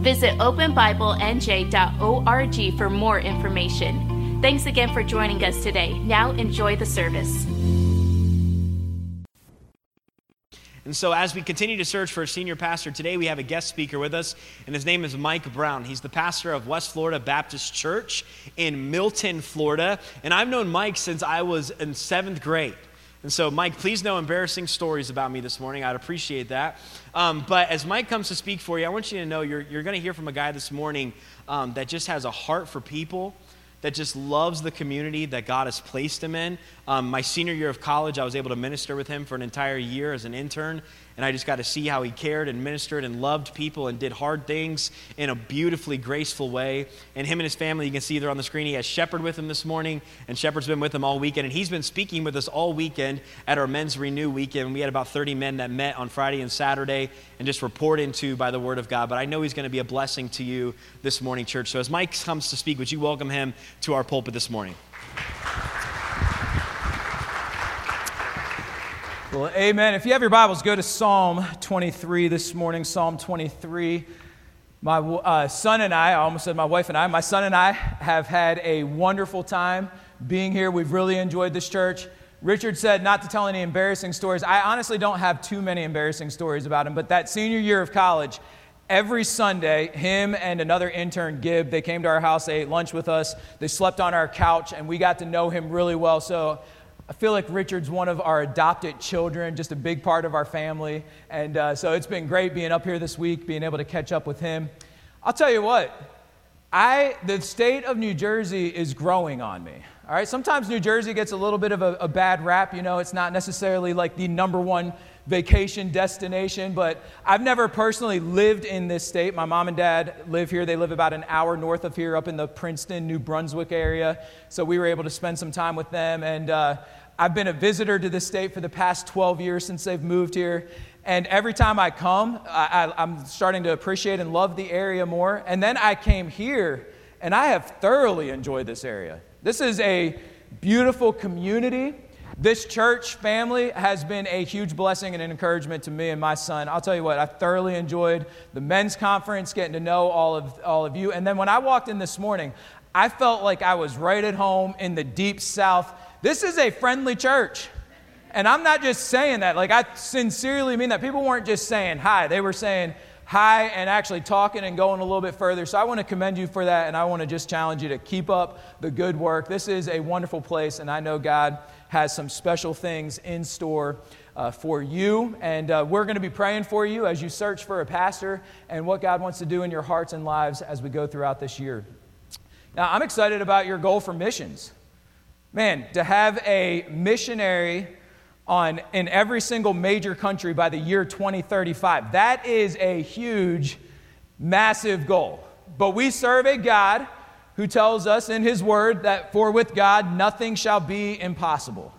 Visit openbiblenj.org for more information. Thanks again for joining us today. Now enjoy the service. And so, as we continue to search for a senior pastor, today we have a guest speaker with us, and his name is Mike Brown. He's the pastor of West Florida Baptist Church in Milton, Florida. And I've known Mike since I was in seventh grade. And so, Mike, please no embarrassing stories about me this morning. I'd appreciate that. Um, but as Mike comes to speak for you, I want you to know you're, you're going to hear from a guy this morning um, that just has a heart for people, that just loves the community that God has placed him in. Um, my senior year of college, I was able to minister with him for an entire year as an intern and I just got to see how he cared and ministered and loved people and did hard things in a beautifully graceful way. And him and his family, you can see there on the screen, he has Shepherd with him this morning, and Shepherd's been with him all weekend. And he's been speaking with us all weekend at our Men's Renew weekend. We had about 30 men that met on Friday and Saturday and just report into by the Word of God. But I know he's going to be a blessing to you this morning, church. So as Mike comes to speak, would you welcome him to our pulpit this morning? Well, amen. If you have your Bibles, go to Psalm 23 this morning. Psalm 23. My uh, son and I, I almost said my wife and I, my son and I have had a wonderful time being here. We've really enjoyed this church. Richard said not to tell any embarrassing stories. I honestly don't have too many embarrassing stories about him, but that senior year of college, every Sunday, him and another intern, Gib, they came to our house, they ate lunch with us, they slept on our couch, and we got to know him really well. So I feel like Richard's one of our adopted children, just a big part of our family. And uh, so it's been great being up here this week, being able to catch up with him. I'll tell you what, I, the state of New Jersey is growing on me. All right, sometimes New Jersey gets a little bit of a, a bad rap. You know, it's not necessarily like the number one vacation destination, but I've never personally lived in this state. My mom and dad live here. They live about an hour north of here, up in the Princeton, New Brunswick area. So we were able to spend some time with them. And uh, I've been a visitor to this state for the past 12 years since they've moved here. And every time I come, I, am starting to appreciate and love the area more. And then I came here, and I have thoroughly enjoyed this area. This is a beautiful community. This church family has been a huge blessing and an encouragement to me and my son. I'll tell you what, I thoroughly enjoyed the men's conference, getting to know all of, all of you. And then when I walked in this morning, I felt like I was right at home in the deep south this is a friendly church. And I'm not just saying that. Like, I sincerely mean that. People weren't just saying hi, they were saying hi and actually talking and going a little bit further. So I want to commend you for that. And I want to just challenge you to keep up the good work. This is a wonderful place. And I know God has some special things in store. Uh, for you. And uh, we're going to be praying for you as you search for a pastor and what God wants to do in your hearts and lives as we go throughout this year. Now, I'm excited about your goal for missions. Man, to have a missionary on in every single major country by the year 2035, that is a huge, massive goal. But we serve a God who tells us in his word that for with God nothing shall be impossible.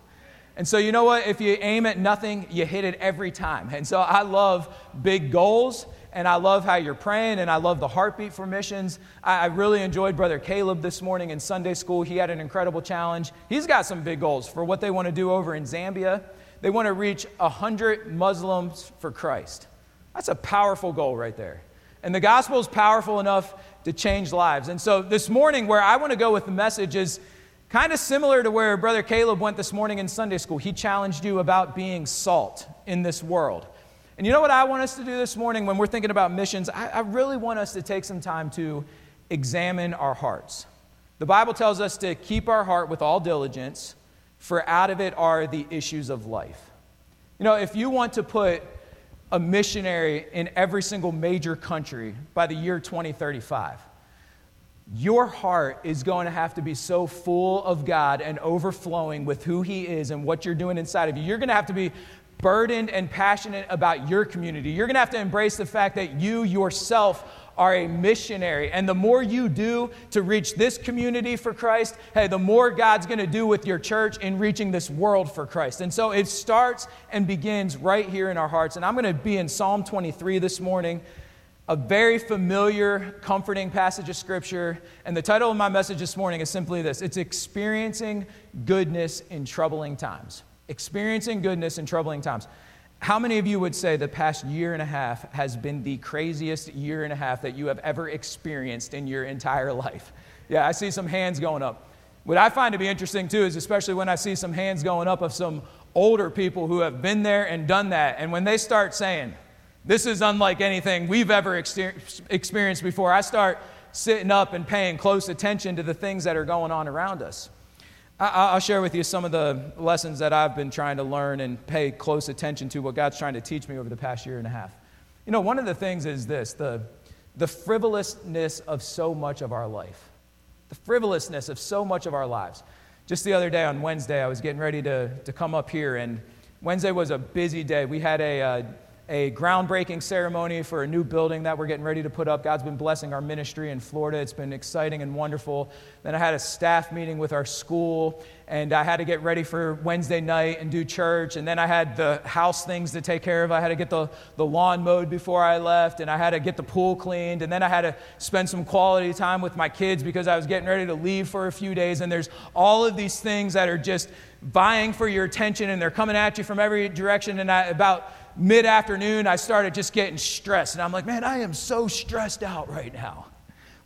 And so, you know what? If you aim at nothing, you hit it every time. And so, I love big goals and I love how you're praying, and I love the heartbeat for missions. I, I, really enjoyed Brother Caleb this morning in Sunday school. He had an incredible challenge. He's got some big goals for what they want to do over in Zambia. They want to reach 100 Muslims for Christ. That's a powerful goal right there. And the gospel is powerful enough to change lives. And so this morning, where I want to go with the message is kind of similar to where Brother Caleb went this morning in Sunday school. He challenged you about being salt in this world. And you know what I want us to do this morning when we're thinking about missions? I, I really want us to take some time to examine our hearts. The Bible tells us to keep our heart with all diligence, for out of it are the issues of life. You know, if you want to put a missionary in every single major country by the year 2035, your heart is going to have to be so full of God and overflowing with who He is and what you're doing inside of you. You're going to have to be burdened and passionate about your community. You're going to have to embrace the fact that you yourself are a missionary. And the more you do to reach this community for Christ, hey, the more God's going to do with your church in reaching this world for Christ. And so it starts and begins right here in our hearts. And I'm going to be in Psalm 23 this morning, a very familiar, comforting passage of Scripture. And the title of my message this morning is simply this it's Experiencing Goodness in Troubling Times. Experiencing goodness in troubling times. How many of you would say the past year and a half has been the craziest year and a half that you have ever experienced in your entire life? Yeah, I see some hands going up. What I find to be interesting too is especially when I see some hands going up of some older people who have been there and done that. And when they start saying, this is unlike anything we've ever experienced before, I start sitting up and paying close attention to the things that are going on around us. I'll share with you some of the lessons that I've been trying to learn and pay close attention to what God's trying to teach me over the past year and a half. You know, one of the things is this the, the frivolousness of so much of our life. The frivolousness of so much of our lives. Just the other day on Wednesday, I was getting ready to, to come up here, and Wednesday was a busy day. We had a, uh, a groundbreaking ceremony for a new building that we're getting ready to put up. God's been blessing our ministry in Florida. It's been exciting and wonderful. Then I had a staff meeting with our school, and I had to get ready for Wednesday night and do church. And then I had the house things to take care of. I had to get the, the lawn mowed before I left, and I had to get the pool cleaned. And then I had to spend some quality time with my kids because I was getting ready to leave for a few days. And there's all of these things that are just vying for your attention, and they're coming at you from every direction. And I, about mid afternoon, I started just getting stressed. And I'm like, man, I am so stressed out right now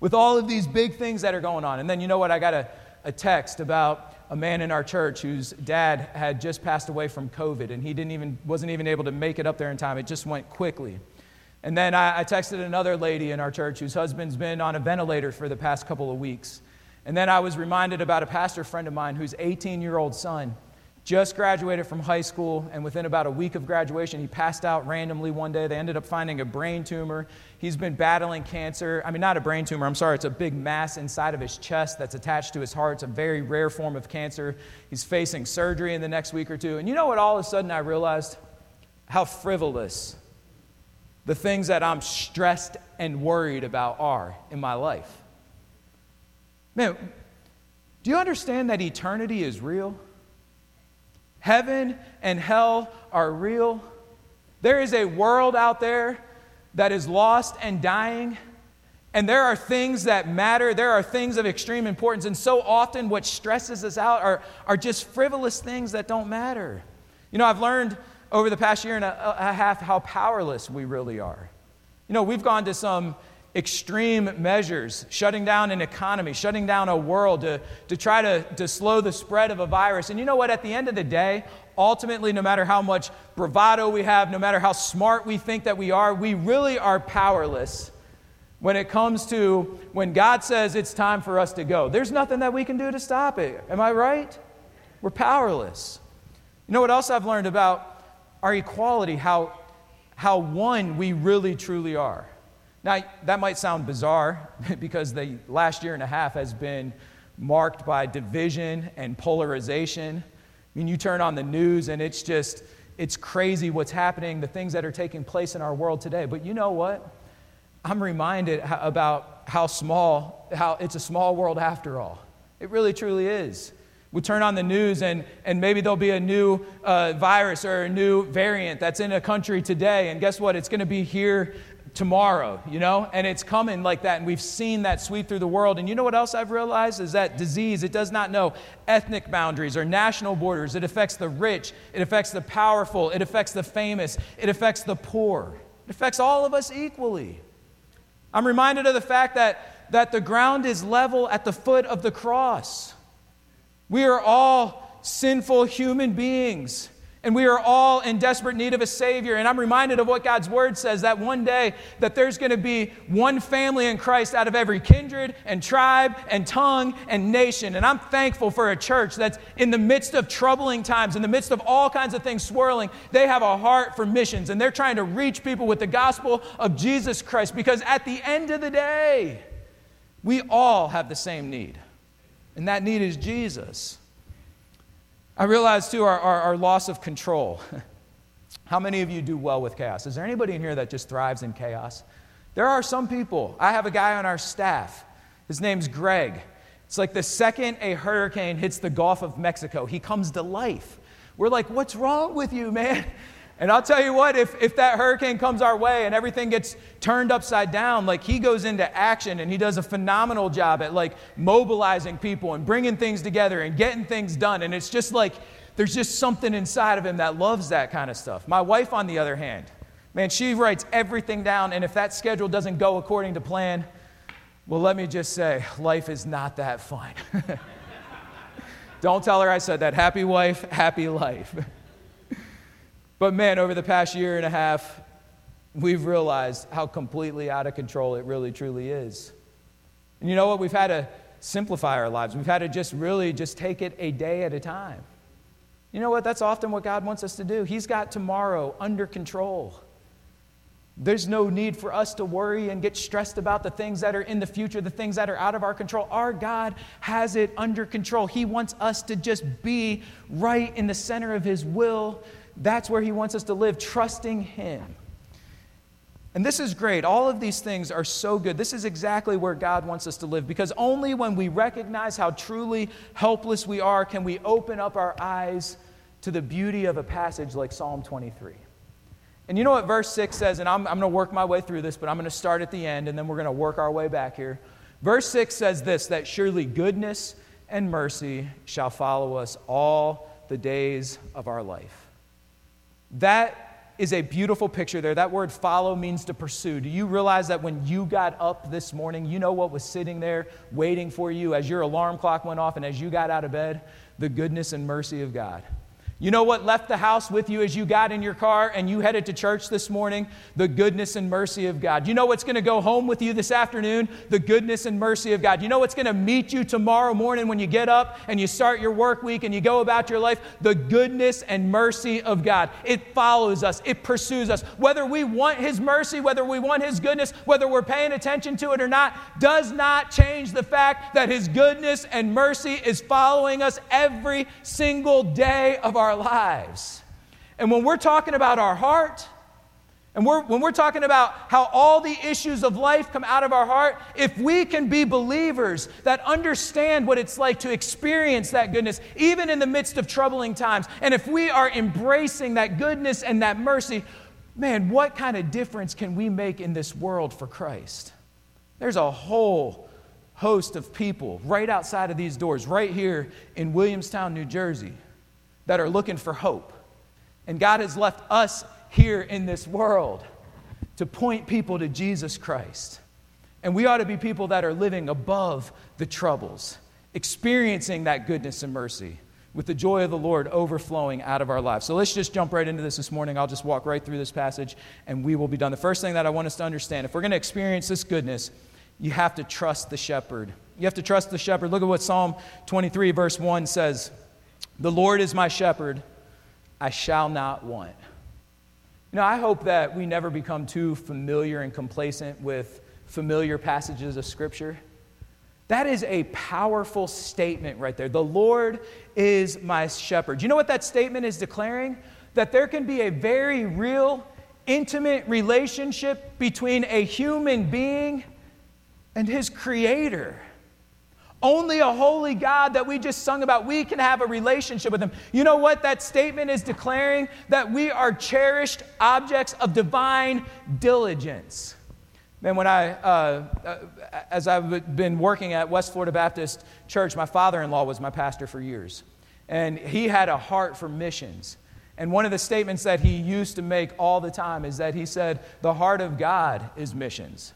with all of these big things that are going on. And then you know what? I got a, a text about a man in our church whose dad had just passed away from COVID, and he didn't even, wasn't even able to make it up there in time. It just went quickly. And then I, I texted another lady in our church whose husband's been on a ventilator for the past couple of weeks. And then I was reminded about a pastor friend of mine whose 18 year old son just graduated from high school, and within about a week of graduation, he passed out randomly one day. They ended up finding a brain tumor. He's been battling cancer. I mean, not a brain tumor, I'm sorry, it's a big mass inside of his chest that's attached to his heart. It's a very rare form of cancer. He's facing surgery in the next week or two. And you know what, all of a sudden, I realized? How frivolous the things that I'm stressed and worried about are in my life. Man, do you understand that eternity is real? Heaven and hell are real. There is a world out there that is lost and dying. And there are things that matter. There are things of extreme importance. And so often, what stresses us out are, are just frivolous things that don't matter. You know, I've learned over the past year and a, a half how powerless we really are. You know, we've gone to some extreme measures, shutting down an economy, shutting down a world to, to try to, to slow the spread of a virus. And you know what? At the end of the day, ultimately, no matter how much bravado we have, no matter how smart we think that we are, we really are powerless when it comes to when God says it's time for us to go. There's nothing that we can do to stop it. Am I right? We're powerless. You know what else I've learned about our equality, how, how one we really truly are. Now, that might sound bizarre because the last year and a half has been marked by division and polarization. I mean, you turn on the news and it's just, it's crazy what's happening, the things that are taking place in our world today. But you know what? I'm reminded about how small, how it's a small world after all. It really, truly is. We turn on the news and, and maybe there'll be a new uh, virus or a new variant that's in a country today. And guess what? It's going to be here tomorrow, you know? And it's coming like that. And we've seen that sweep through the world. And you know what else I've realized is that disease, it does not know ethnic boundaries or national borders. It affects the rich, it affects the powerful, it affects the famous, it affects the poor. It affects all of us equally. I'm reminded of the fact that, that the ground is level at the foot of the cross. We are all sinful human beings. And we are all in desperate need of a Savior. And I'm reminded of what God's Word says that one day that there's going to be one family in Christ out of every kindred and tribe and tongue and nation. And I'm thankful for a church that's in the midst of troubling times, in the midst of all kinds of things swirling, they have a heart for missions and they're trying to reach people with the gospel of Jesus Christ. Because at the end of the day, we all have the same need. And that need is Jesus. I realize, too, our, our, our loss of control. How many of you do well with chaos? Is there anybody in here that just thrives in chaos? There are some people. I have a guy on our staff. His name's Greg. It's like the second a hurricane hits the Gulf of Mexico, he comes to life. We're like, what's wrong with you, man? And I'll tell you what, if, if that hurricane comes our way and everything gets turned upside down, like he goes into action and he does a phenomenal job at like mobilizing people and bringing things together and getting things done. And it's just like, there's just something inside of him that loves that kind of stuff. My wife, on the other hand, man, she writes everything down. And if that schedule doesn't go according to plan, well, let me just say, life is not that fun. Don't tell her I said that. Happy wife, happy life. But man, over the past year and a half, we've realized how completely out of control it really truly is. And you know what? We've had to simplify our lives. We've had to just really just take it a day at a time. You know what? That's often what God wants us to do. He's got tomorrow under control. There's no need for us to worry and get stressed about the things that are in the future, the things that are out of our control. Our God has it under control. He wants us to just be right in the center of His will that's where He wants us to live, trusting Him. And this is great. All of these things are so good. This is exactly where God wants us to live because only when we recognize how truly helpless we are can we open up our eyes to the beauty of a passage like Psalm 23. And you know what verse 6 says? And I'm, I'm going to work my way through this, but I'm going to start at the end and then we're going to work our way back here. Verse 6 says this that surely goodness and mercy shall follow us all the days of our life. That is a beautiful picture there. That word follow means to pursue. Do you realize that when you got up this morning, you know what was sitting there waiting for you as your alarm clock went off and as you got out of bed? The goodness and mercy of God. You know what left the house with you as you got in your car and you headed to church this morning? The goodness and mercy of God. You know what's going to go home with you this afternoon? The goodness and mercy of God. You know what's going to meet you tomorrow morning when you get up and you start your work week and you go about your life? The goodness and mercy of God. It follows us, it pursues us. Whether we want His mercy, whether we want His goodness, whether we're paying attention to it or not, does not change the fact that His goodness and mercy is following us every single day of our our lives. And when we're talking about our heart, and we're, when we're talking about how all the issues of life come out of our heart, if we can be believers that understand what it's like to experience that goodness, even in the midst of troubling times, and if we are embracing that goodness and that mercy, man, what kind of difference can we make in this world for Christ? There's a whole host of people right outside of these doors, right here in Williamstown, New Jersey, that are looking for hope. And God has left us here in this world to point people to Jesus Christ. And we ought to be people that are living above the troubles, experiencing that goodness and mercy with the joy of the Lord overflowing out of our lives. So let's just jump right into this this morning. I'll just walk right through this passage and we will be done. The first thing that I want us to understand if we're going to experience this goodness, you have to trust the shepherd. You have to trust the shepherd. Look at what Psalm 23, verse 1 says. The Lord is my shepherd, I shall not want. You know, I hope that we never become too familiar and complacent with familiar passages of Scripture. That is a powerful statement right there. The Lord is my shepherd. You know what that statement is declaring? That there can be a very real, intimate relationship between a human being and his creator. Only a holy God that we just sung about, we can have a relationship with Him. You know what that statement is declaring? That we are cherished objects of divine diligence. Man, when I, uh, uh, as I've been working at West Florida Baptist Church, my father in law was my pastor for years. And he had a heart for missions. And one of the statements that he used to make all the time is that he said, The heart of God is missions.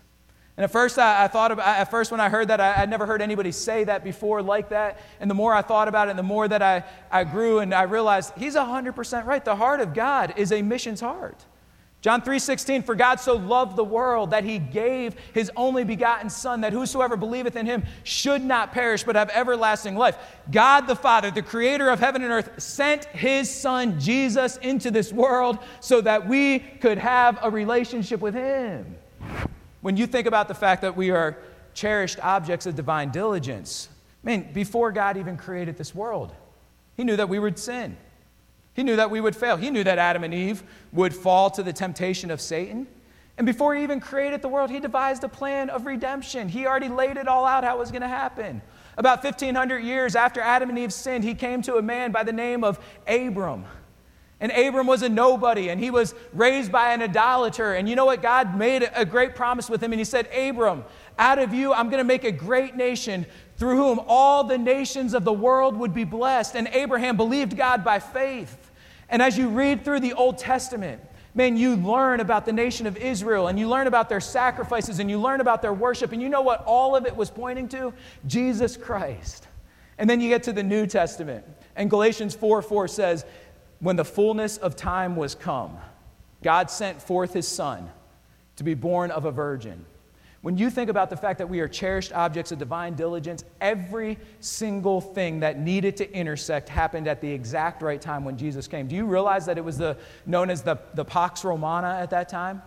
And at first, I, I thought about, at first when I heard that, I, would never heard anybody say that before like that. And the more I thought about it, and the more that I, I grew, and I realized he's 100% right. The heart of God is a mission's heart. John 3:16 For God so loved the world that he gave his only begotten son that whosoever believeth in him should not perish but have everlasting life. God the Father, the creator of heaven and earth, sent his son Jesus into this world so that we could have a relationship with him. When you think about the fact that we are cherished objects of divine diligence, man, before God even created this world, He knew that we would sin. He knew that we would fail. He knew that Adam and Eve would fall to the temptation of Satan. And before he even created the world, he devised a plan of redemption. He already laid it all out how it was going to happen. About 1,500 years after Adam and Eve sinned, he came to a man by the name of Abram. And Abram was a nobody, and he was raised by an idolater. And you know what? God made a great promise with him, and he said, Abram, out of you, I'm going to make a great nation through whom all the nations of the world would be blessed. And Abraham believed God by faith. And as you read through the Old Testament, man, you learn about the nation of Israel and you learn about their sacrifices and you learn about their worship. And you know what all of it was pointing to? Jesus Christ. And then you get to the New Testament. And Galatians 4 4 says, When the fullness of time was come, God sent forth his Son to be born of a virgin when you think about the fact that we are cherished objects of divine diligence, every single thing that needed to intersect happened at the exact right time when Jesus came. Do you realize that it was the, known as the, the Pax Romana at that time?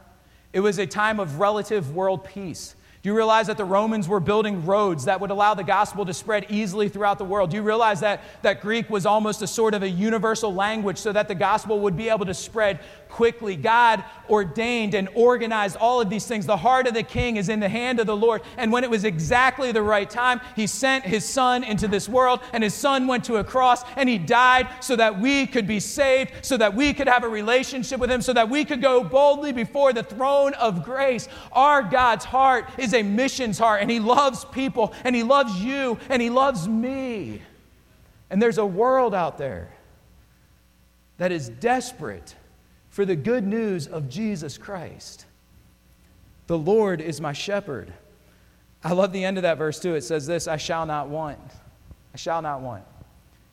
It was a time of relative world peace. Do you realize that the Romans were building roads that would allow the gospel to spread easily throughout the world? Do you realize that, that Greek was almost a sort of a universal language so that the gospel would be able to spread quickly? God ordained and organized all of these things. The heart of the king is in the hand of the Lord. And when it was exactly the right time, he sent his son into this world, and his son went to a cross, and he died so that we could be saved, so that we could have a relationship with him, so that we could go boldly before the throne of grace. Our God's heart is a missions heart and He loves people and He loves you and He loves me. And there's a world out there that is desperate for the good news of Jesus Christ. The Lord is my shepherd. I love the end of that verse too. It says this I shall not want. I shall not want.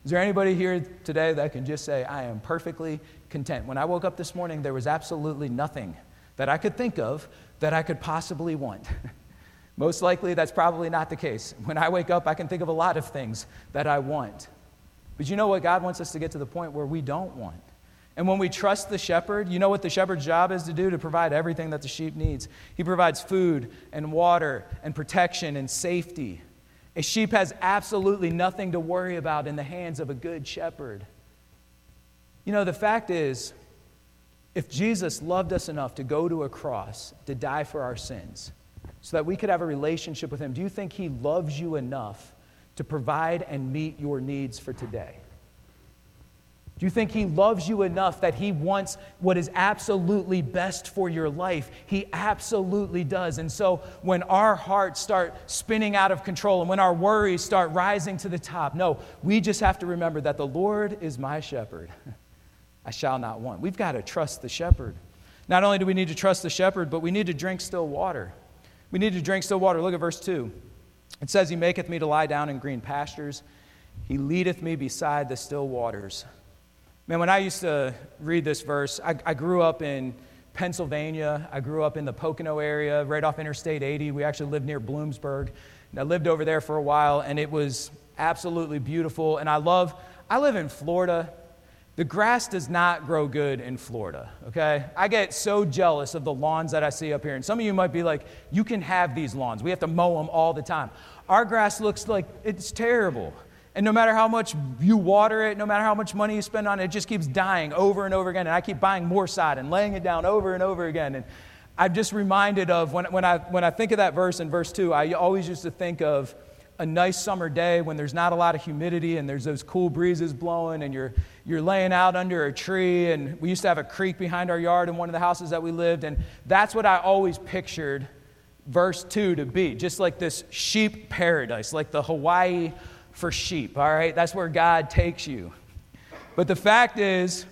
Is there anybody here today that can just say, I am perfectly content? When I woke up this morning, there was absolutely nothing that I could think of that I could possibly want. Most likely, that's probably not the case. When I wake up, I can think of a lot of things that I want. But you know what? God wants us to get to the point where we don't want. And when we trust the shepherd, you know what the shepherd's job is to do? To provide everything that the sheep needs. He provides food and water and protection and safety. A sheep has absolutely nothing to worry about in the hands of a good shepherd. You know, the fact is, if Jesus loved us enough to go to a cross to die for our sins, so that we could have a relationship with Him? Do you think He loves you enough to provide and meet your needs for today? Do you think He loves you enough that He wants what is absolutely best for your life? He absolutely does. And so when our hearts start spinning out of control and when our worries start rising to the top, no, we just have to remember that the Lord is my shepherd. I shall not want. We've got to trust the shepherd. Not only do we need to trust the shepherd, but we need to drink still water. We need to drink still water. Look at verse 2. It says, He maketh me to lie down in green pastures, He leadeth me beside the still waters. Man, when I used to read this verse, I, I grew up in Pennsylvania. I grew up in the Pocono area, right off Interstate 80. We actually lived near Bloomsburg. And I lived over there for a while, and it was absolutely beautiful. And I love, I live in Florida. The grass does not grow good in Florida, okay? I get so jealous of the lawns that I see up here. And some of you might be like, you can have these lawns. We have to mow them all the time. Our grass looks like it's terrible. And no matter how much you water it, no matter how much money you spend on it, it just keeps dying over and over again. And I keep buying more sod and laying it down over and over again. And I'm just reminded of when, when, I, when I think of that verse in verse 2, I always used to think of a nice summer day when there's not a lot of humidity and there's those cool breezes blowing and you're, you're laying out under a tree. And we used to have a creek behind our yard in one of the houses that we lived. And that's what I always pictured verse 2 to be just like this sheep paradise, like the Hawaii for sheep, all right? That's where God takes you. But the fact is,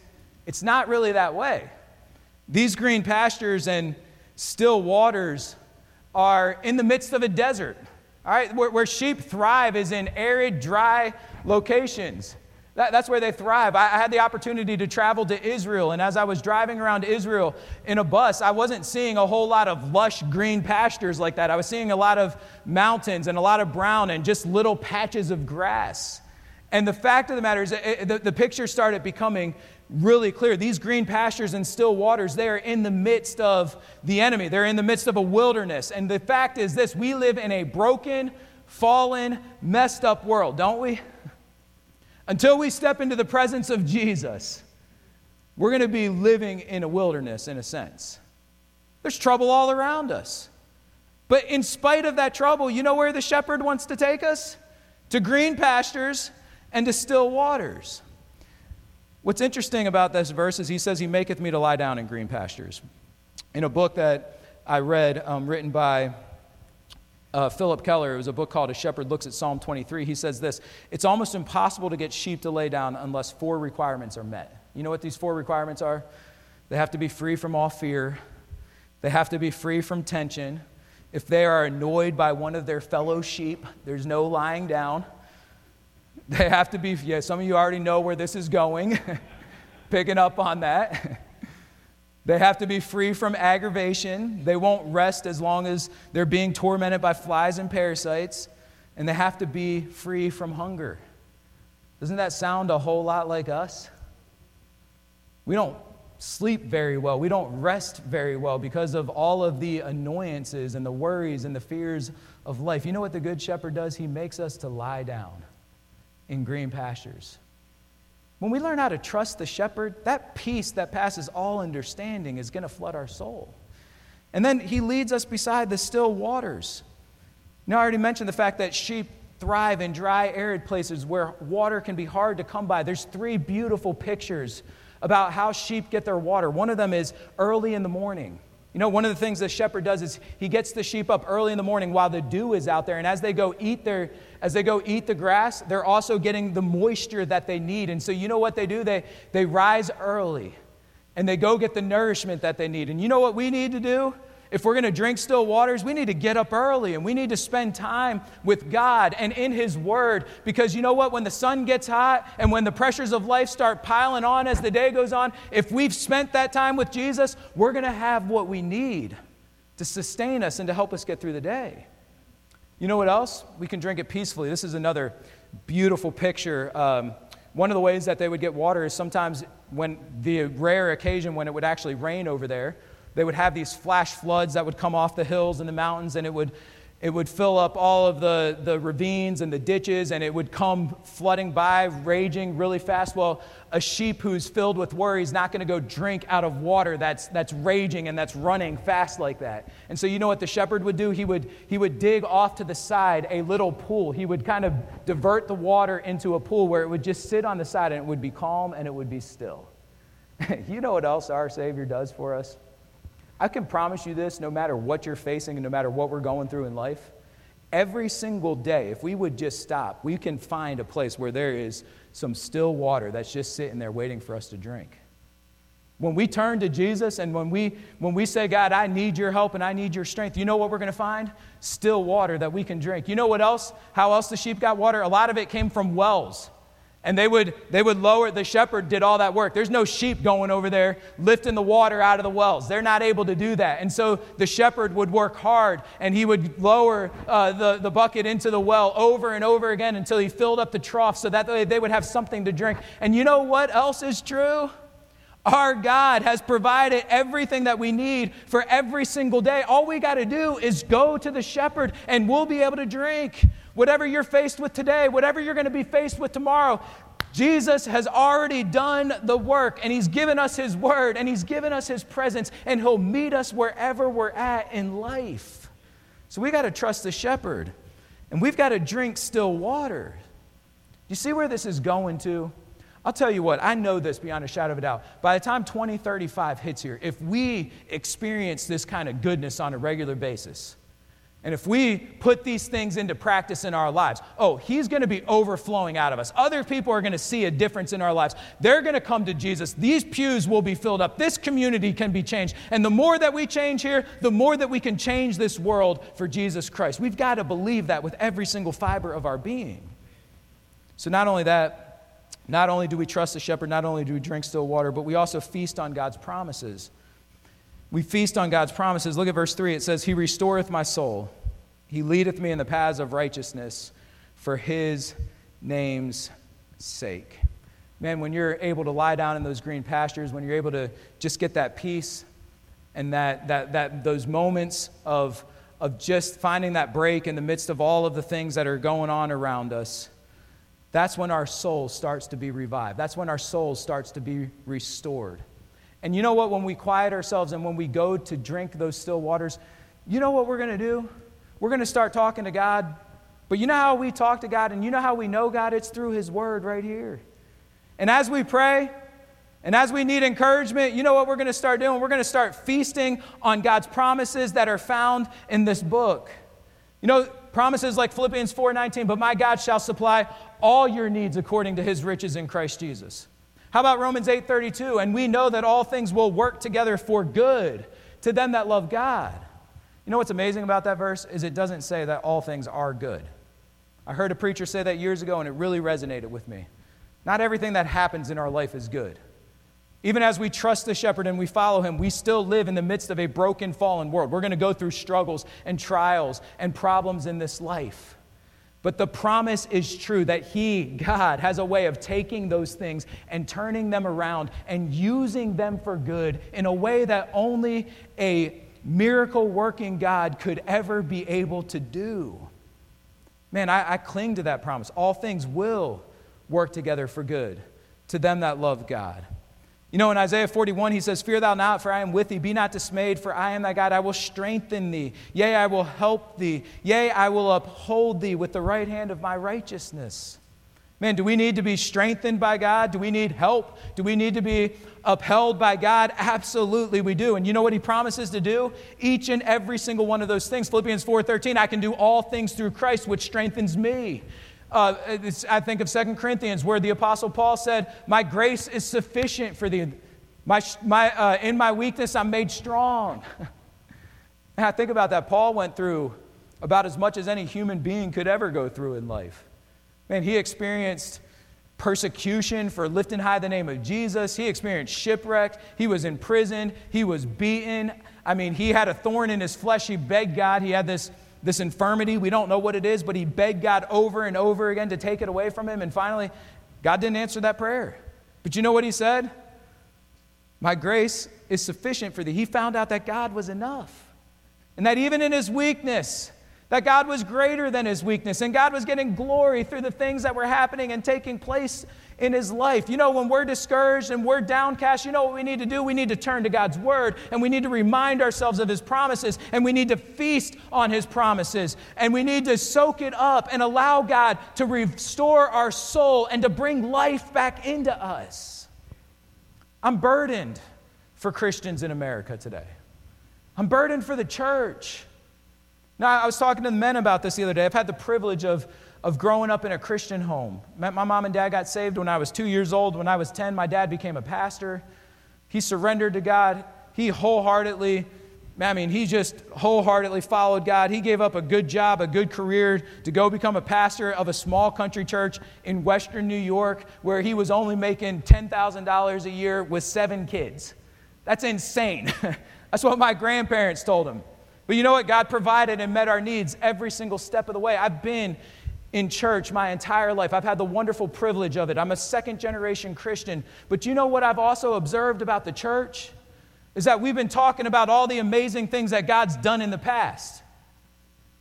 it's not really that way. These green pastures and still waters are in the midst of a desert. All right, where, where sheep thrive is in arid, dry locations. That, that's where they thrive. I, I had the opportunity to travel to Israel, and as I was driving around Israel in a bus, I wasn't seeing a whole lot of lush green pastures like that. I was seeing a lot of mountains and a lot of brown and just little patches of grass. And the fact of the matter is, it, the, the picture started becoming really clear. These green pastures and still waters, they are in the midst of the enemy. They're in the midst of a wilderness. And the fact is this we live in a broken, fallen, messed up world, don't we? Until we step into the presence of Jesus, we're going to be living in a wilderness in a sense. There's trouble all around us. But in spite of that trouble, you know where the shepherd wants to take us? To green pastures and to still waters. What's interesting about this verse is he says, He maketh me to lie down in green pastures. In a book that I read, um, written by uh, Phillip Keller, it was a book called A Shepherd Looks at Psalm 23, he says this It's almost impossible to get sheep to lay down unless four requirements are met. You know what these four requirements are? They have to be free from all fear, they have to be free from tension. If they are annoyed by one of their fellow sheep, there's no lying down. They have to be, yeah, some of you already know where this is going, picking up on that. they have to be free from aggravation. They won't rest as long as they're being tormented by flies and parasites. And they have to be free from hunger. Doesn't that sound a whole lot like us? We don't sleep very well. We don't rest very well because of all of the annoyances and the worries and the fears of life. You know what the Good Shepherd does? He makes us to lie down in green pastures. When we learn how to trust the shepherd, that peace that passes all understanding is going to flood our soul. And then he leads us beside the still waters. Now, I already mentioned the fact that sheep thrive in dry, arid places where water can be hard to come by. There's three beautiful pictures about how sheep get their water. One of them is early in the morning. You know, one of the things the shepherd does is he gets the sheep up early in the morning while the dew is out there, and as they go eat their as they go eat the grass, they're also getting the moisture that they need. And so you know what they do? They they rise early and they go get the nourishment that they need. And you know what we need to do? If we're going to drink still waters, we need to get up early and we need to spend time with God and in His Word. Because you know what? When the sun gets hot and when the pressures of life start piling on as the day goes on, if we've spent that time with Jesus, we're going to have what we need to sustain us and to help us get through the day. You know what else? We can drink it peacefully. This is another beautiful picture. Um, one of the ways that they would get water is sometimes when the rare occasion when it would actually rain over there they would have these flash floods that would come off the hills and the mountains, and it would, it would fill up all of the, the ravines and the ditches, and it would come flooding by, raging really fast. Well, a sheep who's filled with worry is not going to go drink out of water that's, that's raging and that's running fast like that. And so, you know what the shepherd would do? He would, he would dig off to the side a little pool. He would kind of divert the water into a pool where it would just sit on the side and it would be calm and it would be still. you know what else our Savior does for us? I can promise you this no matter what you're facing and no matter what we're going through in life, every single day, if we would just stop, we can find a place where there is some still water that's just sitting there waiting for us to drink. When we turn to Jesus and when we, when we say, God, I need your help and I need your strength, you know what we're going to find? Still water that we can drink. You know what else? How else the sheep got water? A lot of it came from wells. And they would, they would lower, the shepherd did all that work. There's no sheep going over there lifting the water out of the wells. They're not able to do that. And so the shepherd would work hard and he would lower uh, the, the bucket into the well over and over again until he filled up the trough so that they, they would have something to drink. And you know what else is true? Our God has provided everything that we need for every single day. All we got to do is go to the shepherd and we'll be able to drink. Whatever you're faced with today, whatever you're going to be faced with tomorrow, Jesus has already done the work and He's given us His word and He's given us His presence and He'll meet us wherever we're at in life. So we got to trust the shepherd and we've got to drink still water. Do You see where this is going to? I'll tell you what, I know this beyond a shadow of a doubt. By the time 2035 hits here, if we experience this kind of goodness on a regular basis, and if we put these things into practice in our lives, oh, he's going to be overflowing out of us. Other people are going to see a difference in our lives. They're going to come to Jesus. These pews will be filled up. This community can be changed. And the more that we change here, the more that we can change this world for Jesus Christ. We've got to believe that with every single fiber of our being. So, not only that, not only do we trust the shepherd, not only do we drink still water, but we also feast on God's promises. We feast on God's promises. Look at verse 3. It says, He restoreth my soul. He leadeth me in the paths of righteousness for His name's sake. Man, when you're able to lie down in those green pastures, when you're able to just get that peace and that, that, that those moments of, of just finding that break in the midst of all of the things that are going on around us, that's when our soul starts to be revived. That's when our soul starts to be restored. And you know what? When we quiet ourselves and when we go to drink those still waters, you know what we're going to do? We're going to start talking to God. But you know how we talk to God and you know how we know God? It's through His Word right here. And as we pray, and as we need encouragement, you know what we're going to start doing? We're going to start feasting on God's promises that are found in this book. You know, promises like Philippians 4:19, but my God shall supply all your needs according to his riches in Christ Jesus. How about Romans 8:32? And we know that all things will work together for good to them that love God. You know what's amazing about that verse is it doesn't say that all things are good. I heard a preacher say that years ago and it really resonated with me. Not everything that happens in our life is good. Even as we trust the shepherd and we follow him, we still live in the midst of a broken, fallen world. We're going to go through struggles and trials and problems in this life. But the promise is true that He, God, has a way of taking those things and turning them around and using them for good in a way that only a miracle working God could ever be able to do. Man, I, I, cling to that promise. All things will work together for good to them that love God. You know, in Isaiah 41, he says, Fear thou not, for I am with thee. Be not dismayed, for I am thy God. I will strengthen thee. Yea, I will help thee. Yea, I will uphold thee with the right hand of my righteousness. Man, do we need to be strengthened by God? Do we need help? Do we need to be upheld by God? Absolutely we do. And you know what he promises to do? Each and every single one of those things. Philippians 4:13, I can do all things through Christ which strengthens me. Uh, I think of Second Corinthians, where the Apostle Paul said, My grace is sufficient for thee. My, my, uh, in my weakness, I'm made strong. and I think about that. Paul went through about as much as any human being could ever go through in life. Man, he experienced persecution for lifting high the name of Jesus. He experienced shipwreck. He was in prison. He was beaten. I mean, he had a thorn in his flesh. He begged God. He had this this infirmity. We don't know what it is, but he begged God over and over again to take it away from him. And finally, God didn't answer that prayer. But you know what he said? My grace is sufficient for thee. He found out that God was enough. And that even in his weakness, that God was greater than his weakness, and God was getting glory through the things that were happening and taking place in his life. You know, when we're discouraged and we're downcast, you know what we need to do? We need to turn to God's word and we need to remind ourselves of his promises and we need to feast on his promises and we need to soak it up and allow God to restore our soul and to bring life back into us. I'm burdened for Christians in America today. I'm burdened for the church. Now, I was talking to the men about this the other day. I've had the privilege of of growing up in a Christian home. My mom and dad got saved when I was two years old. When I was 10, my dad became a pastor. He surrendered to God. He wholeheartedly, I mean, he just wholeheartedly followed God. He gave up a good job, a good career to go become a pastor of a small country church in Western New York where he was only making $10,000 a year with seven kids. That's insane. That's what my grandparents told him. But you know what? God provided and met our needs every single step of the way. I've been in church my entire life. I've had the wonderful privilege of it. I'm a second generation Christian. But you know what I've also observed about the church? Is that we've been talking about all the amazing things that God's done in the past.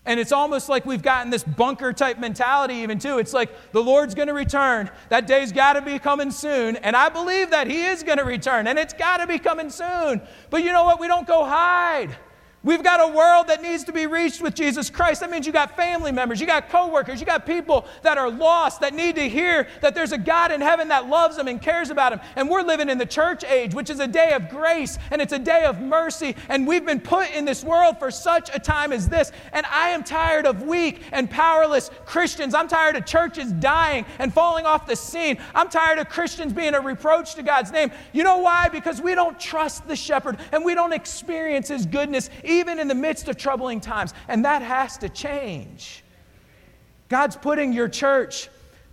And it's almost like we've gotten this bunker type mentality, even too. It's like the Lord's going to return. That day's got to be coming soon. And I believe that He is going to return, and it's got to be coming soon. But you know what? We don't go hide. We've got a world that needs to be reached with Jesus Christ. That means you got family members, you got coworkers, you got people that are lost that need to hear that there's a God in heaven that loves them and cares about them. And we're living in the church age, which is a day of grace and it's a day of mercy. And we've been put in this world for such a time as this. And I am tired of weak and powerless Christians. I'm tired of churches dying and falling off the scene. I'm tired of Christians being a reproach to God's name. You know why? Because we don't trust the shepherd and we don't experience his goodness even in the midst of troubling times. And that has to change. God's putting your church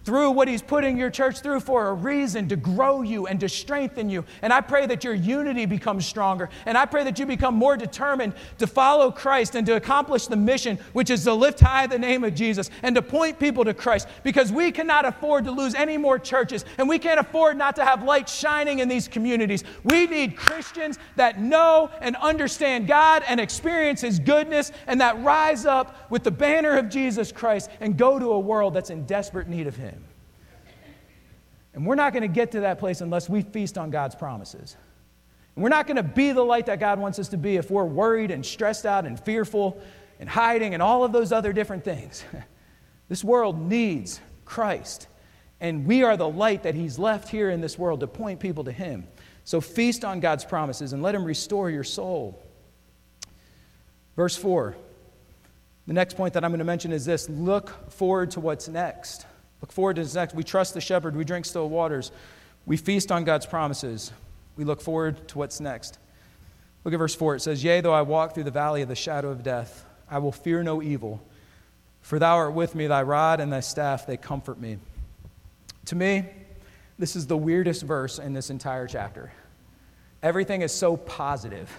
through what He's putting your church through for a reason to grow you and to strengthen you. And I pray that your unity becomes stronger. And I pray that you become more determined to follow Christ and to accomplish the mission, which is to lift high the name of Jesus and to point people to Christ. Because we cannot afford to lose any more churches and we can't afford not to have light shining in these communities. We need Christians that know and understand God and experience His goodness and that rise up with the banner of Jesus Christ and go to a world that's in desperate need of Him. And we're not going to get to that place unless we feast on God's promises. And we're not going to be the light that God wants us to be if we're worried and stressed out and fearful and hiding and all of those other different things. this world needs Christ. And we are the light that He's left here in this world to point people to Him. So feast on God's promises and let Him restore your soul. Verse 4. The next point that I'm going to mention is this look forward to what's next. Look forward to what's next. We trust the shepherd, we drink still waters, we feast on God's promises, we look forward to what's next. Look at verse 4. It says, Yea, though I walk through the valley of the shadow of death, I will fear no evil, for thou art with me, thy rod and thy staff, they comfort me. To me, this is the weirdest verse in this entire chapter. Everything is so positive.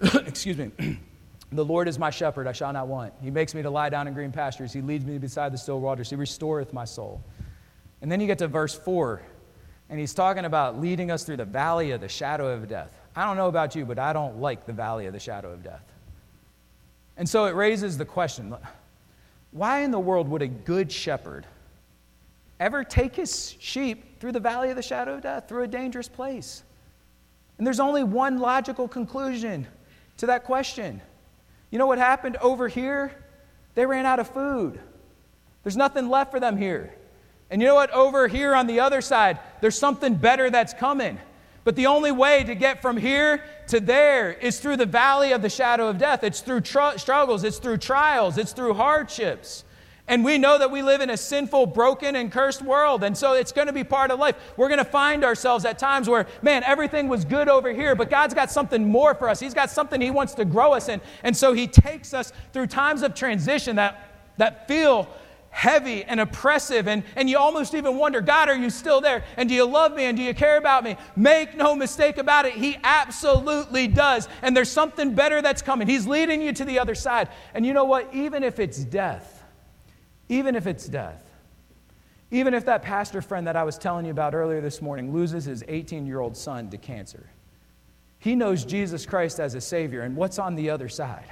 Excuse me. the Lord is my shepherd, I shall not want. He makes me to lie down in green pastures. He leads me beside the still waters. He restoreth my soul. And then you get to verse 4, and he's talking about leading us through the valley of the shadow of death. I don't know about you, but I don't like the valley of the shadow of death. And so it raises the question why in the world would a good shepherd ever take his sheep through the valley of the shadow of death, through a dangerous place? And there's only one logical conclusion to that question. You know what happened over here? They ran out of food. There's nothing left for them here. And you know what? Over here on the other side, there's something better that's coming. But the only way to get from here to there is through the valley of the shadow of death. It's through tr- struggles, it's through trials, it's through hardships. And we know that we live in a sinful, broken, and cursed world. And so it's going to be part of life. We're going to find ourselves at times where, man, everything was good over here, but God's got something more for us. He's got something He wants to grow us in. And so He takes us through times of transition that, that feel heavy and oppressive, and, and you almost even wonder, God, are you still there? And do you love me? And do you care about me? Make no mistake about it, He absolutely does. And there's something better that's coming. He's leading you to the other side. And you know what? Even if it's death, even if it's death, even if that pastor friend that I was telling you about earlier this morning loses his 18 year old son to cancer, he knows Jesus Christ as a Savior. And what's on the other side?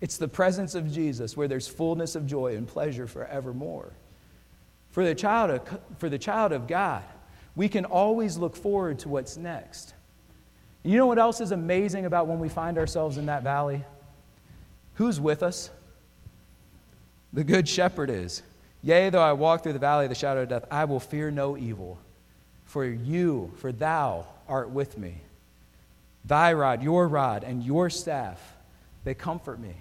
It's the presence of Jesus where there's fullness of joy and pleasure forevermore. For the child of, for the child of God, we can always look forward to what's next. You know what else is amazing about when we find ourselves in that valley? Who's with us? The Good Shepherd is. Yea, though I walk through the valley of the shadow of death, I will fear no evil. For you, for thou art with me. Thy rod, your rod, and your staff, they comfort me.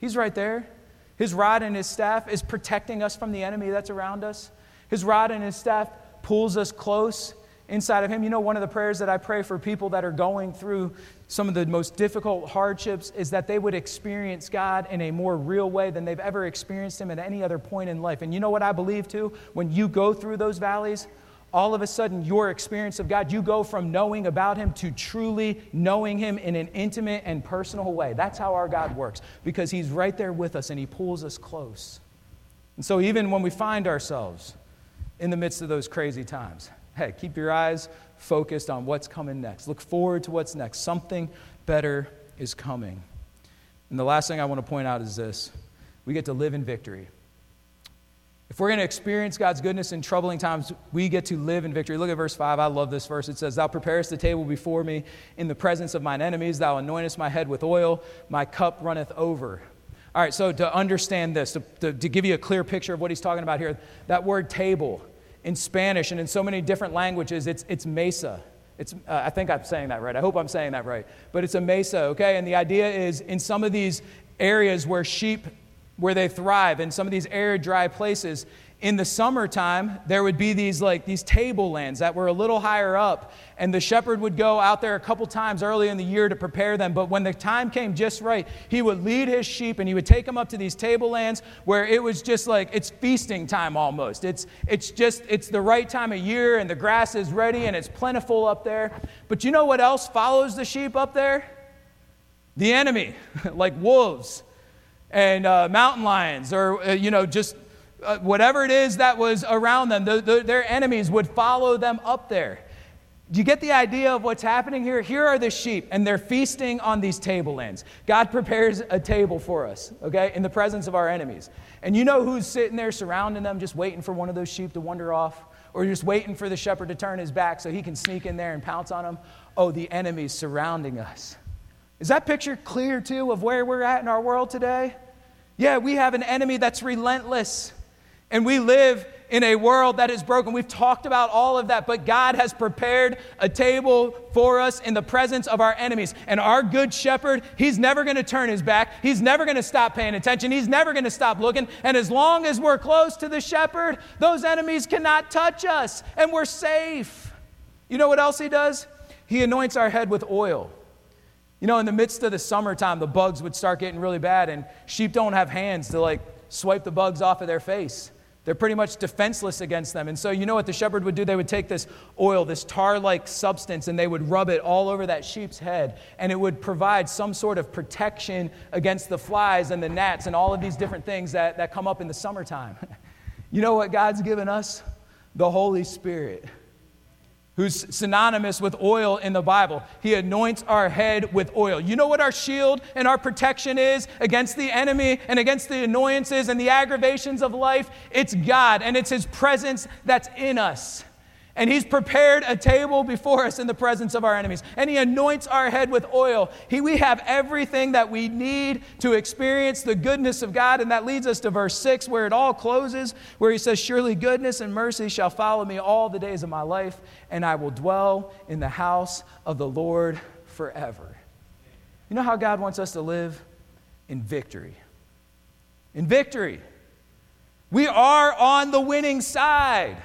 He's right there. His rod and his staff is protecting us from the enemy that's around us. His rod and his staff pulls us close inside of him. You know, one of the prayers that I pray for people that are going through some of the most difficult hardships is that they would experience God in a more real way than they've ever experienced him at any other point in life. And you know what I believe too? When you go through those valleys, all of a sudden your experience of God, you go from knowing about Him to truly knowing Him in an intimate and personal way. That's how our God works because He's right there with us and He pulls us close. And so, even when we find ourselves in the midst of those crazy times, hey, keep your eyes focused on what's coming next. Look forward to what's next. Something better is coming. And the last thing I want to point out is this we get to live in victory. If we're going to experience God's goodness in troubling times, we get to live in victory. Look at verse 5. I love this verse. It says, Thou preparest the table before me in the presence of mine enemies. Thou anointest my head with oil. My cup runneth over. All right, so to understand this, to, to, to give you a clear picture of what he's talking about here, that word table in Spanish and in so many different languages, it's, it's mesa. It's, uh, I think I'm saying that right. I hope I'm saying that right. But it's a mesa, okay? And the idea is in some of these areas where sheep where they thrive in some of these arid, dry places. In the summertime, there would be these like these tablelands that were a little higher up, and the shepherd would go out there a couple times early in the year to prepare them. But when the time came just right, he would lead his sheep and he would take them up to these tablelands where it was just like it's feasting time almost. It's it's just it's the right time of year, and the grass is ready and it's plentiful up there. But you know what else follows the sheep up there? The enemy, like wolves and uh, mountain lions or, uh, you know, just uh, whatever it is that was around them, the, the, their enemies would follow them up there. Do you get the idea of what's happening here? Here are the sheep, and they're feasting on these tablelands. God prepares a table for us, okay, in the presence of our enemies. And you know who's sitting there surrounding them, just waiting for one of those sheep to wander off? or just waiting for the shepherd to turn his back so he can sneak in there and pounce on them. Oh, the enemy's surrounding us. Is that picture clear too of where we're at in our world today? Yeah, we have an enemy that's relentless. And we live in a world that is broken. We've talked about all of that, but God has prepared a table for us in the presence of our enemies. And our good shepherd, he's never going to turn his back. He's never going to stop paying attention. He's never going to stop looking. And as long as we're close to the shepherd, those enemies cannot touch us and we're safe. You know what else he does? He anoints our head with oil. You know, in the midst of the summertime, the bugs would start getting really bad, and sheep don't have hands to like swipe the bugs off of their face. They're pretty much defenseless against them. And so, you know what the shepherd would do? They would take this oil, this tar like substance, and they would rub it all over that sheep's head. And it would provide some sort of protection against the flies and the gnats and all of these different things that, that come up in the summertime. you know what God's given us? The Holy Spirit who's synonymous with oil in the Bible. He anoints our head with oil. You know what our shield and our protection is against the enemy and against the annoyances and the aggravations of life? It's God, and it's His presence that's in us. And he's prepared a table before us in the presence of our enemies. And he anoints our head with oil. He, we have everything that we need to experience the goodness of God. And that leads us to verse 6, where it all closes, where he says, Surely goodness and mercy shall follow me all the days of my life, and I will dwell in the house of the Lord forever. You know how God wants us to live? In victory. In victory. We are on the winning side.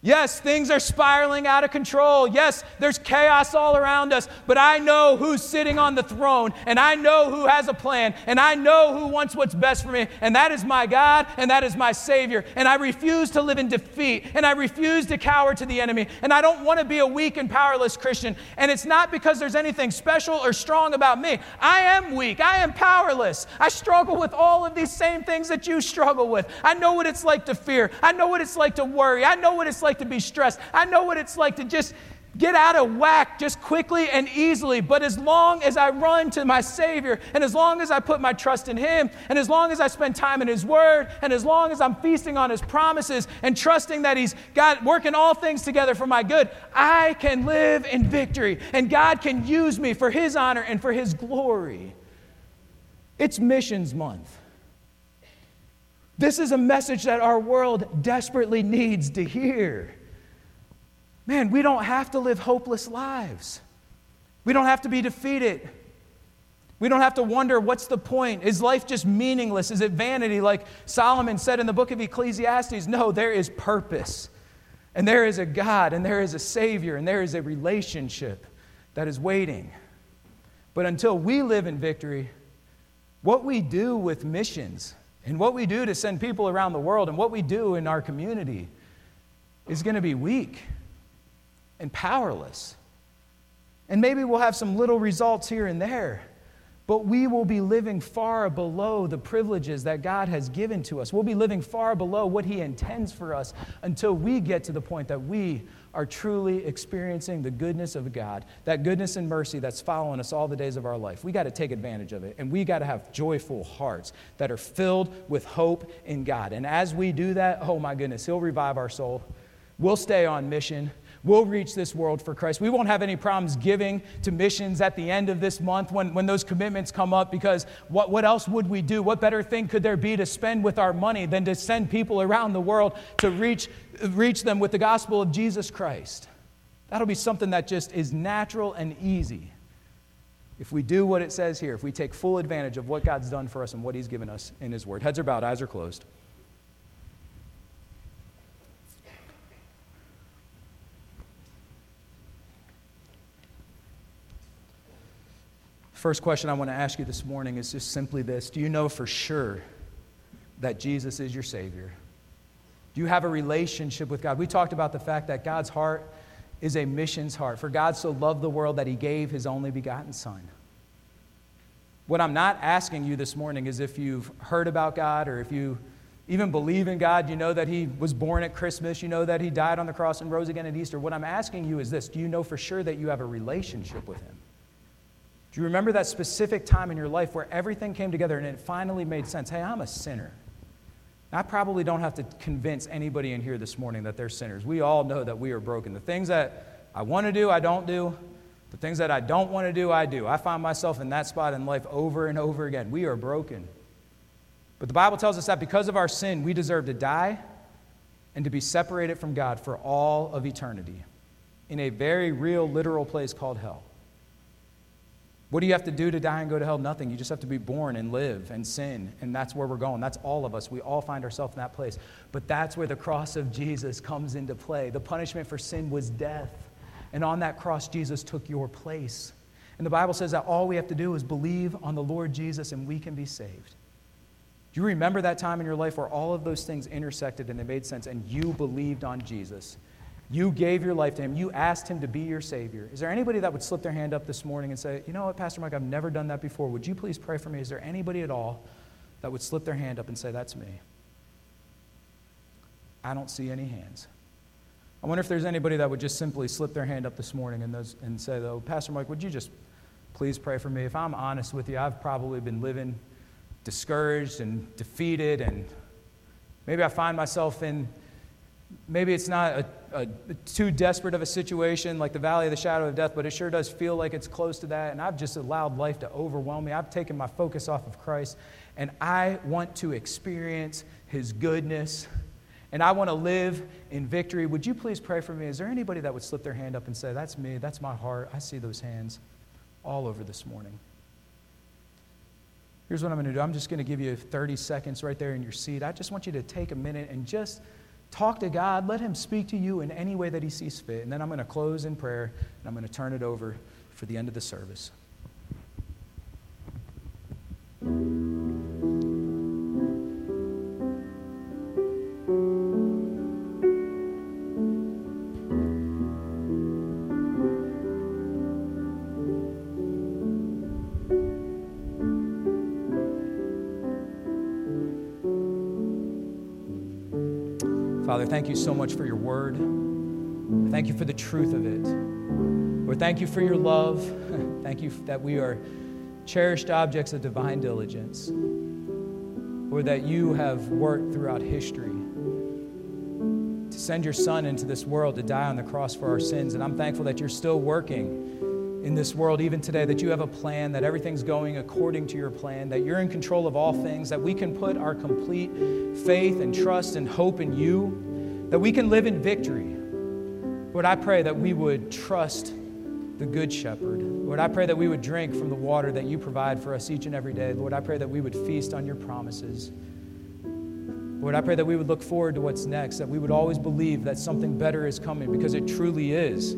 Yes, things are spiraling out of control. Yes, there's chaos all around us, but I know who's sitting on the throne, and I know who has a plan, and I know who wants what's best for me, and that is my God, and that is my Savior. And I refuse to live in defeat, and I refuse to cower to the enemy, and I don't want to be a weak and powerless Christian. And it's not because there's anything special or strong about me. I am weak, I am powerless. I struggle with all of these same things that you struggle with. I know what it's like to fear, I know what it's like to worry, I know what it's like like to be stressed. I know what it's like to just get out of whack just quickly and easily. But as long as I run to my Savior, and as long as I put my trust in Him, and as long as I spend time in His Word, and as long as I'm feasting on His promises and trusting that He's got working all things together for my good, I can live in victory. And God can use me for His honor and for His glory. It's missions month. This is a message that our world desperately needs to hear. Man, we don't have to live hopeless lives. We don't have to be defeated. We don't have to wonder what's the point? Is life just meaningless? Is it vanity, like Solomon said in the book of Ecclesiastes? No, there is purpose. And there is a God, and there is a Savior, and there is a relationship that is waiting. But until we live in victory, what we do with missions and what we do to send people around the world and what we do in our community is going to be weak and powerless. And maybe we'll have some little results here and there, but we will be living far below the privileges that God has given to us. We'll be living far below what He intends for us until we get to the point that we are truly experiencing the goodness of God, that goodness and mercy that's following us all the days of our life. We got to take advantage of it, and we got to have joyful hearts that are filled with hope in God. And as we do that, oh my goodness, He'll revive our soul. We'll stay on mission. We'll reach this world for Christ. We won't have any problems giving to missions at the end of this month when, when those commitments come up because what, what else would we do? What better thing could there be to spend with our money than to send people around the world to reach, reach them with the gospel of Jesus Christ? That'll be something that just is natural and easy. If we do what it says here, if we take full advantage of what God's done for us and what He's given us in His Word. Heads are bowed, eyes are closed. First question I want to ask you this morning is just simply this Do you know for sure that Jesus is your Savior? Do you have a relationship with God? We talked about the fact that God's heart is a missions heart. For God so loved the world that he gave his only begotten Son. What I'm not asking you this morning is if you've heard about God or if you even believe in God, you know that he was born at Christmas, you know that he died on the cross and rose again at Easter. What I'm asking you is this Do you know for sure that you have a relationship with him? Do you remember that specific time in your life where everything came together and it finally made sense? Hey, I'm a sinner. I probably don't have to convince anybody in here this morning that they're sinners. We all know that we are broken. The things that I want to do, I don't do. The things that I don't want to do, I do. I find myself in that spot in life over and over again. We are broken. But the Bible tells us that because of our sin, we deserve to die and to be separated from God for all of eternity in a very real, literal place called hell. What do you have to do to die and go to hell? Nothing. You just have to be born and live and sin, and that's where we're going. That's all of us. We all find ourselves in that place. But that's where the cross of Jesus comes into play. The punishment for sin was death. And on that cross, Jesus took your place. And the Bible says that all we have to do is believe on the Lord Jesus and we can be saved. Do you remember that time in your life where all of those things intersected and they made sense and you believed on Jesus? You gave your life to him. You asked him to be your Savior. Is there anybody that would slip their hand up this morning and say, You know what, Pastor Mike, I've never done that before. Would you please pray for me? Is there anybody at all that would slip their hand up and say, That's me? I don't see any hands. I wonder if there's anybody that would just simply slip their hand up this morning and, those, and say, though, Pastor Mike, would you just please pray for me? If I'm honest with you, I've probably been living discouraged and defeated, and maybe I find myself in maybe it's not a, a, too desperate of a situation like the valley of the shadow of death, but it sure does feel like it's close to that. And I've just allowed life to overwhelm me. I've taken my focus off of Christ, and I want to experience His goodness. And I want to live in victory. Would you please pray for me? Is there anybody that would slip their hand up and say, That's me, that's my heart? I see those hands all over this morning. Here's what I'm going to do I'm just going to give you 30 seconds right there in your seat. I just want you to take a minute and just Talk to God. Let Him speak to you in any way that He sees fit. And then I'm going to close in prayer and I'm going to turn it over for the end of the service. Father, thank you so much for your word. Thank you for the truth of it. Lord, thank you for your love. thank you that we are cherished objects of divine diligence. Lord, that you have worked throughout history to send your Son into this world to die on the cross for our sins. And I'm thankful that you're still working in this world even today, that you have a plan, that everything's going according to your plan, that you're in control of all things, that we can put our complete faith and trust and hope in you that we can live in victory. Lord, I pray that we would trust the Good Shepherd. Lord, I pray that we would drink from the water that you provide for us each and every day. Lord, I pray that we would feast on your promises. Lord, I pray that we would look forward to what's next, that we would always believe that something better is coming because it truly is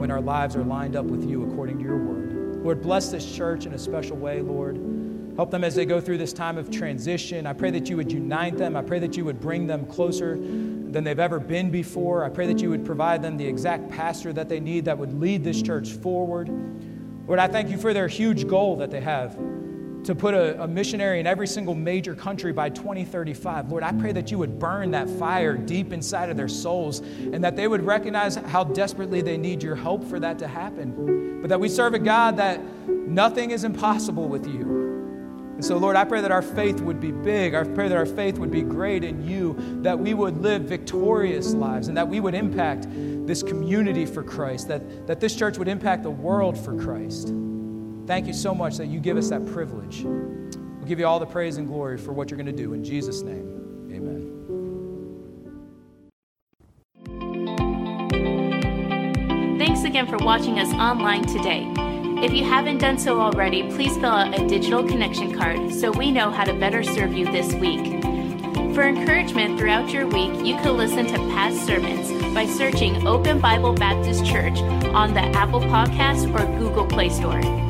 when our lives are lined up with you according to your word. Lord, bless this church in a special way, Lord. Help them as they go through this time of transition. I pray that you would unite them. I pray that you would bring them closer than they've ever been before. I pray that you would provide them the exact pastor that they need that would lead this church forward. Lord, I thank you for their huge goal that they have to put a, a, missionary in every single major country by 2035. Lord, I pray that you would burn that fire deep inside of their souls and that they would recognize how desperately they need your help for that to happen. But that we serve a God that nothing is impossible with you. And so, Lord, I pray that our faith would be big. I pray that our faith would be great in you, that we would live victorious lives, and that we would impact this community for Christ, that, that this church would impact the world for Christ. Thank you so much that you give us that privilege. We'll give you all the praise and glory for what you're going to do. In Jesus' name, amen. Thanks again for watching us online today. If you haven't done so already, please fill out a digital connection card so we know how to better serve you this week. For encouragement throughout your week, you can listen to past sermons by searching Open Bible Baptist Church on the Apple Podcast or Google Play Store.